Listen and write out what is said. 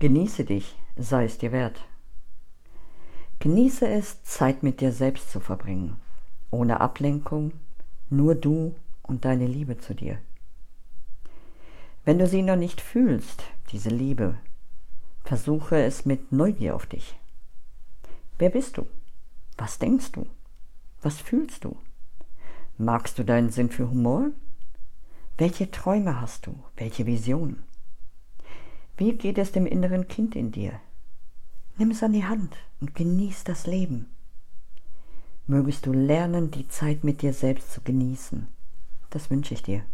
Genieße dich, sei es dir wert. Genieße es, Zeit mit dir selbst zu verbringen, ohne Ablenkung, nur du und deine Liebe zu dir. Wenn du sie noch nicht fühlst, diese Liebe, versuche es mit Neugier auf dich. Wer bist du? Was denkst du? Was fühlst du? Magst du deinen Sinn für Humor? Welche Träume hast du? Welche Visionen? Wie geht es dem inneren Kind in dir? Nimm es an die Hand und genieß das Leben. Mögest du lernen, die Zeit mit dir selbst zu genießen. Das wünsche ich dir.